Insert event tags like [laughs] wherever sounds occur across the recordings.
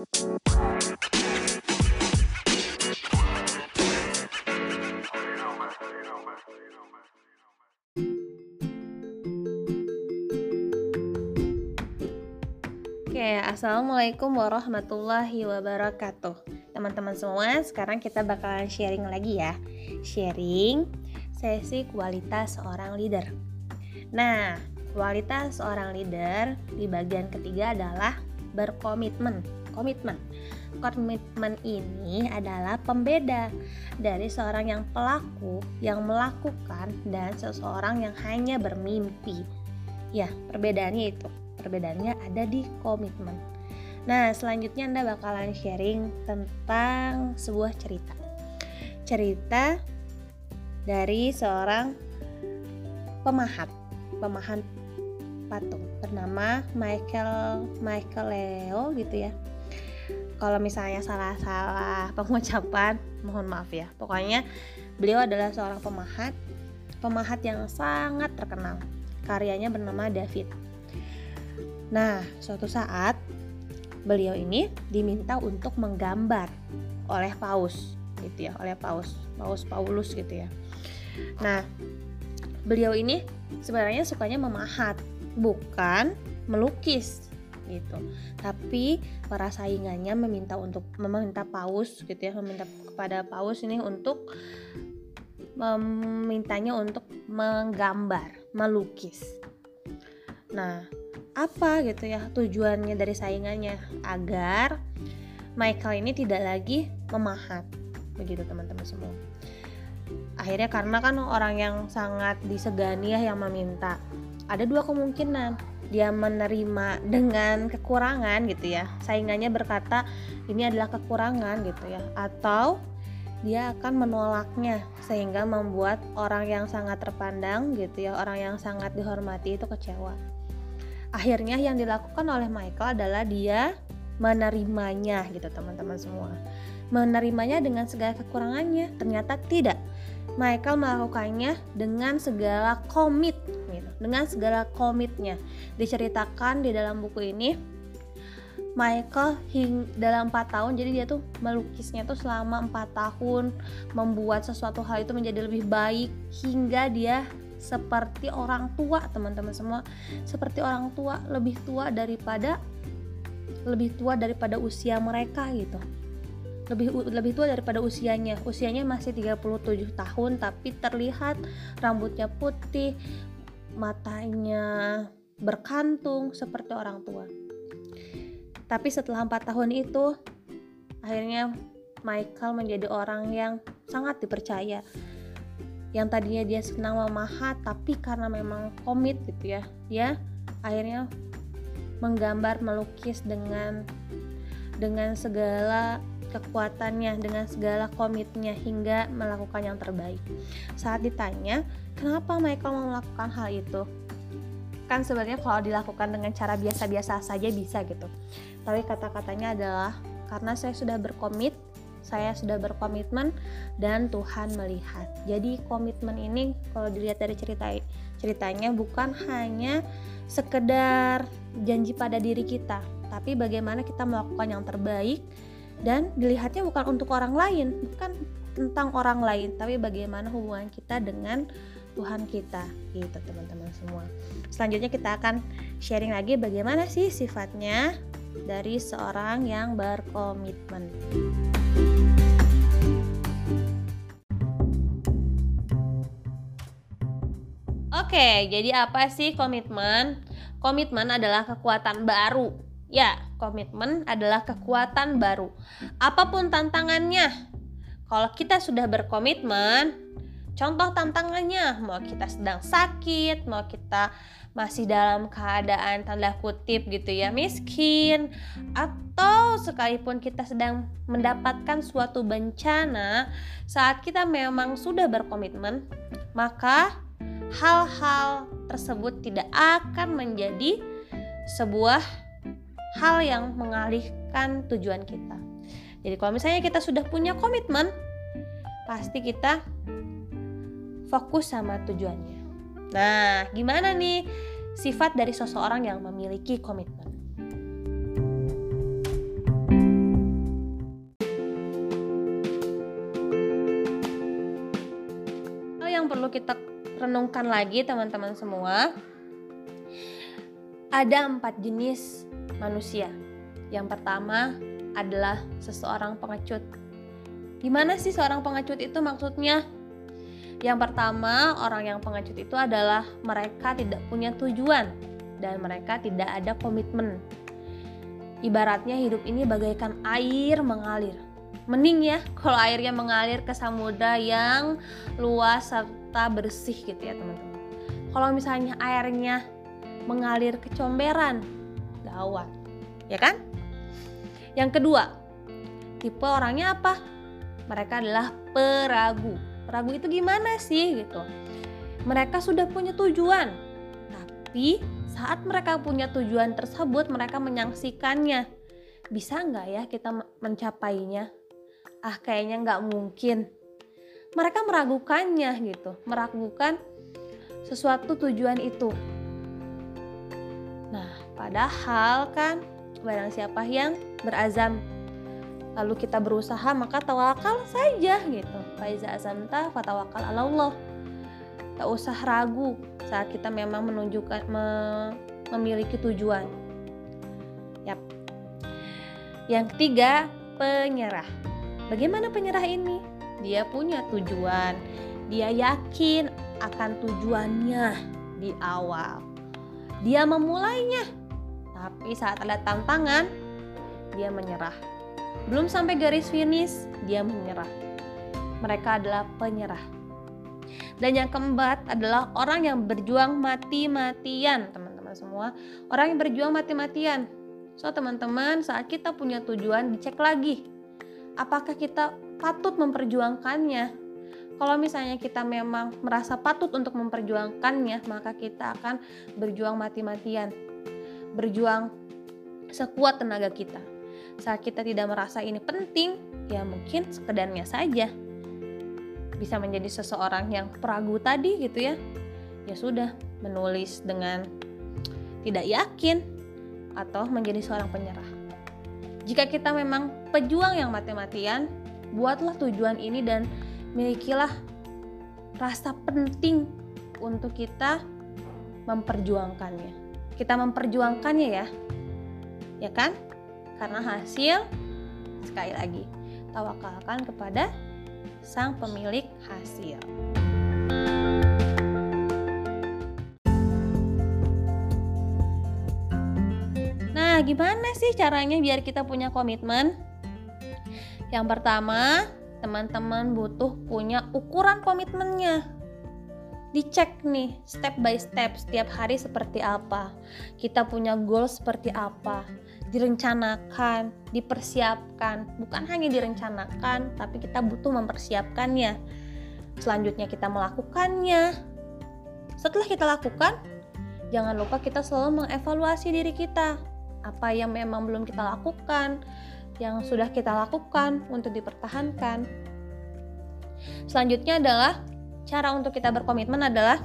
Oke, assalamualaikum warahmatullahi wabarakatuh. Teman-teman semua, sekarang kita bakalan sharing lagi ya. Sharing sesi kualitas seorang leader. Nah, kualitas seorang leader di bagian ketiga adalah berkomitmen. Komitmen. Komitmen ini adalah pembeda dari seorang yang pelaku yang melakukan dan seseorang yang hanya bermimpi. Ya, perbedaannya itu perbedaannya ada di komitmen. Nah, selanjutnya Anda bakalan sharing tentang sebuah cerita. Cerita dari seorang pemahat, pemahat patung bernama Michael Michael Leo gitu ya. Kalau misalnya salah-salah pengucapan, mohon maaf ya. Pokoknya beliau adalah seorang pemahat, pemahat yang sangat terkenal. Karyanya bernama David Nah, suatu saat beliau ini diminta untuk menggambar oleh paus gitu ya, oleh paus, paus Paulus gitu ya. Nah, beliau ini sebenarnya sukanya memahat, bukan melukis gitu. Tapi para saingannya meminta untuk meminta paus gitu ya, meminta kepada paus ini untuk memintanya untuk menggambar, melukis. Nah, apa gitu ya tujuannya dari saingannya agar Michael ini tidak lagi memahat begitu teman-teman semua akhirnya karena kan orang yang sangat disegani ya yang meminta ada dua kemungkinan dia menerima dengan kekurangan gitu ya. Saingannya berkata ini adalah kekurangan gitu ya. Atau dia akan menolaknya sehingga membuat orang yang sangat terpandang gitu ya orang yang sangat dihormati itu kecewa. Akhirnya yang dilakukan oleh Michael adalah dia menerimanya gitu teman-teman semua. Menerimanya dengan segala kekurangannya ternyata tidak. Michael melakukannya dengan segala komit gitu. Dengan segala komitnya. Diceritakan di dalam buku ini Michael hing dalam 4 tahun jadi dia tuh melukisnya tuh selama 4 tahun membuat sesuatu hal itu menjadi lebih baik hingga dia seperti orang tua teman-teman semua. Seperti orang tua lebih tua daripada lebih tua daripada usia mereka gitu. Lebih lebih tua daripada usianya. Usianya masih 37 tahun tapi terlihat rambutnya putih matanya berkantung seperti orang tua. Tapi setelah empat tahun itu akhirnya Michael menjadi orang yang sangat dipercaya. Yang tadinya dia senang memahat tapi karena memang komit gitu ya dia akhirnya menggambar melukis dengan dengan segala kekuatannya dengan segala komitnya hingga melakukan yang terbaik. Saat ditanya kenapa Michael melakukan hal itu kan sebenarnya kalau dilakukan dengan cara biasa-biasa saja bisa gitu tapi kata-katanya adalah karena saya sudah berkomit saya sudah berkomitmen dan Tuhan melihat. Jadi komitmen ini kalau dilihat dari cerita ceritanya bukan hanya sekedar janji pada diri kita, tapi bagaimana kita melakukan yang terbaik dan dilihatnya bukan untuk orang lain, bukan tentang orang lain, tapi bagaimana hubungan kita dengan Tuhan kita gitu teman-teman semua. Selanjutnya kita akan sharing lagi bagaimana sih sifatnya dari seorang yang berkomitmen. Oke, jadi apa sih komitmen? Komitmen adalah kekuatan baru. Ya, komitmen adalah kekuatan baru. Apa pun tantangannya, kalau kita sudah berkomitmen, contoh tantangannya, mau kita sedang sakit, mau kita masih dalam keadaan tanda kutip gitu ya, miskin, atau sekalipun kita sedang mendapatkan suatu bencana, saat kita memang sudah berkomitmen, maka hal-hal tersebut tidak akan menjadi sebuah hal yang mengalihkan tujuan kita. Jadi kalau misalnya kita sudah punya komitmen, pasti kita fokus sama tujuannya. Nah, gimana nih sifat dari seseorang yang memiliki komitmen? Yang perlu kita renungkan lagi teman-teman semua, ada empat jenis manusia. Yang pertama adalah seseorang pengecut. Gimana sih seorang pengecut itu maksudnya? Yang pertama, orang yang pengecut itu adalah mereka tidak punya tujuan dan mereka tidak ada komitmen. Ibaratnya hidup ini bagaikan air mengalir. Mending ya [laughs] kalau airnya mengalir ke samudra yang luas serta bersih gitu ya teman-teman. Kalau misalnya airnya mengalir ke comberan, gawat. Ya kan? Yang kedua, tipe orangnya apa? Mereka adalah peragu ragu itu gimana sih gitu. Mereka sudah punya tujuan tapi saat mereka punya tujuan tersebut mereka menyaksikannya. Bisa nggak ya kita mencapainya? Ah kayaknya nggak mungkin. Mereka meragukannya gitu. Meragukan sesuatu tujuan itu. Nah padahal kan barang siapa yang berazam lalu kita berusaha maka tawakal saja gitu. Faiza azamta fatawakal ala Allah. Tak usah ragu saat kita memang menunjukkan me, memiliki tujuan. Yap. Yang ketiga penyerah. Bagaimana penyerah ini? Dia punya tujuan. Dia yakin akan tujuannya di awal. Dia memulainya. Tapi saat ada tantangan dia menyerah belum sampai garis finish, dia menyerah. Mereka adalah penyerah. Dan yang keempat adalah orang yang berjuang mati-matian, teman-teman semua. Orang yang berjuang mati-matian. So, teman-teman, saat kita punya tujuan, dicek lagi. Apakah kita patut memperjuangkannya? Kalau misalnya kita memang merasa patut untuk memperjuangkannya, maka kita akan berjuang mati-matian. Berjuang sekuat tenaga kita saat kita tidak merasa ini penting, ya mungkin sekedarnya saja. Bisa menjadi seseorang yang peragu tadi gitu ya. Ya sudah, menulis dengan tidak yakin atau menjadi seorang penyerah. Jika kita memang pejuang yang mati-matian, buatlah tujuan ini dan milikilah rasa penting untuk kita memperjuangkannya. Kita memperjuangkannya ya. Ya kan? Karena hasil sekali lagi tawakalkan kepada sang pemilik hasil. Nah, gimana sih caranya biar kita punya komitmen? Yang pertama, teman-teman butuh punya ukuran komitmennya. Dicek nih step by step setiap hari seperti apa. Kita punya goal seperti apa direncanakan, dipersiapkan, bukan hanya direncanakan, tapi kita butuh mempersiapkannya. Selanjutnya kita melakukannya. Setelah kita lakukan, jangan lupa kita selalu mengevaluasi diri kita. Apa yang memang belum kita lakukan, yang sudah kita lakukan untuk dipertahankan. Selanjutnya adalah cara untuk kita berkomitmen adalah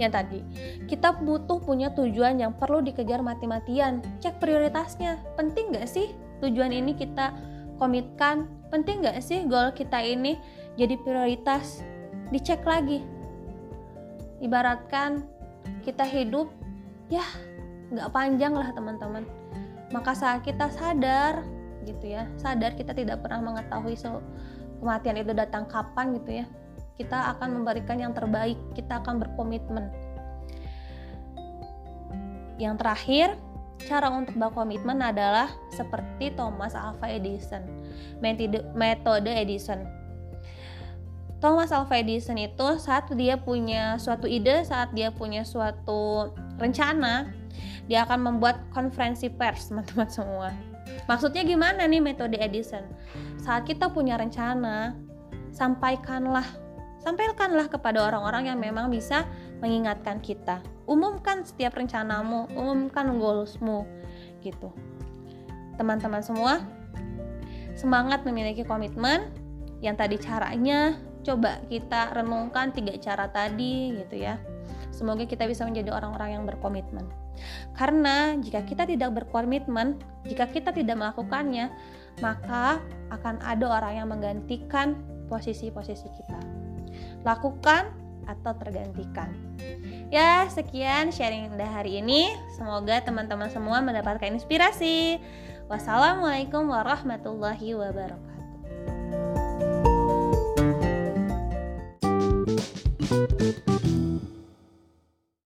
yang tadi kita butuh punya tujuan yang perlu dikejar mati-matian. Cek prioritasnya. Penting gak sih tujuan ini kita komitkan? Penting gak sih goal kita ini jadi prioritas? Dicek lagi. Ibaratkan kita hidup ya nggak panjang lah teman-teman. Maka saat kita sadar gitu ya sadar kita tidak pernah mengetahui so kematian itu datang kapan gitu ya kita akan memberikan yang terbaik, kita akan berkomitmen. Yang terakhir, cara untuk berkomitmen adalah seperti Thomas Alva Edison, metode Edison. Thomas Alva Edison itu saat dia punya suatu ide, saat dia punya suatu rencana, dia akan membuat konferensi pers, [laughs] teman-teman semua. Maksudnya gimana nih metode Edison? Saat kita punya rencana, sampaikanlah Sampaikanlah kepada orang-orang yang memang bisa mengingatkan kita. Umumkan setiap rencanamu, umumkan goalsmu gitu. Teman-teman semua, semangat memiliki komitmen yang tadi caranya coba kita renungkan tiga cara tadi gitu ya. Semoga kita bisa menjadi orang-orang yang berkomitmen. Karena jika kita tidak berkomitmen, jika kita tidak melakukannya, maka akan ada orang yang menggantikan posisi-posisi kita Lakukan atau tergantikan. Ya, sekian sharing Indah hari ini. Semoga teman-teman semua mendapatkan inspirasi. Wassalamualaikum warahmatullahi wabarakatuh.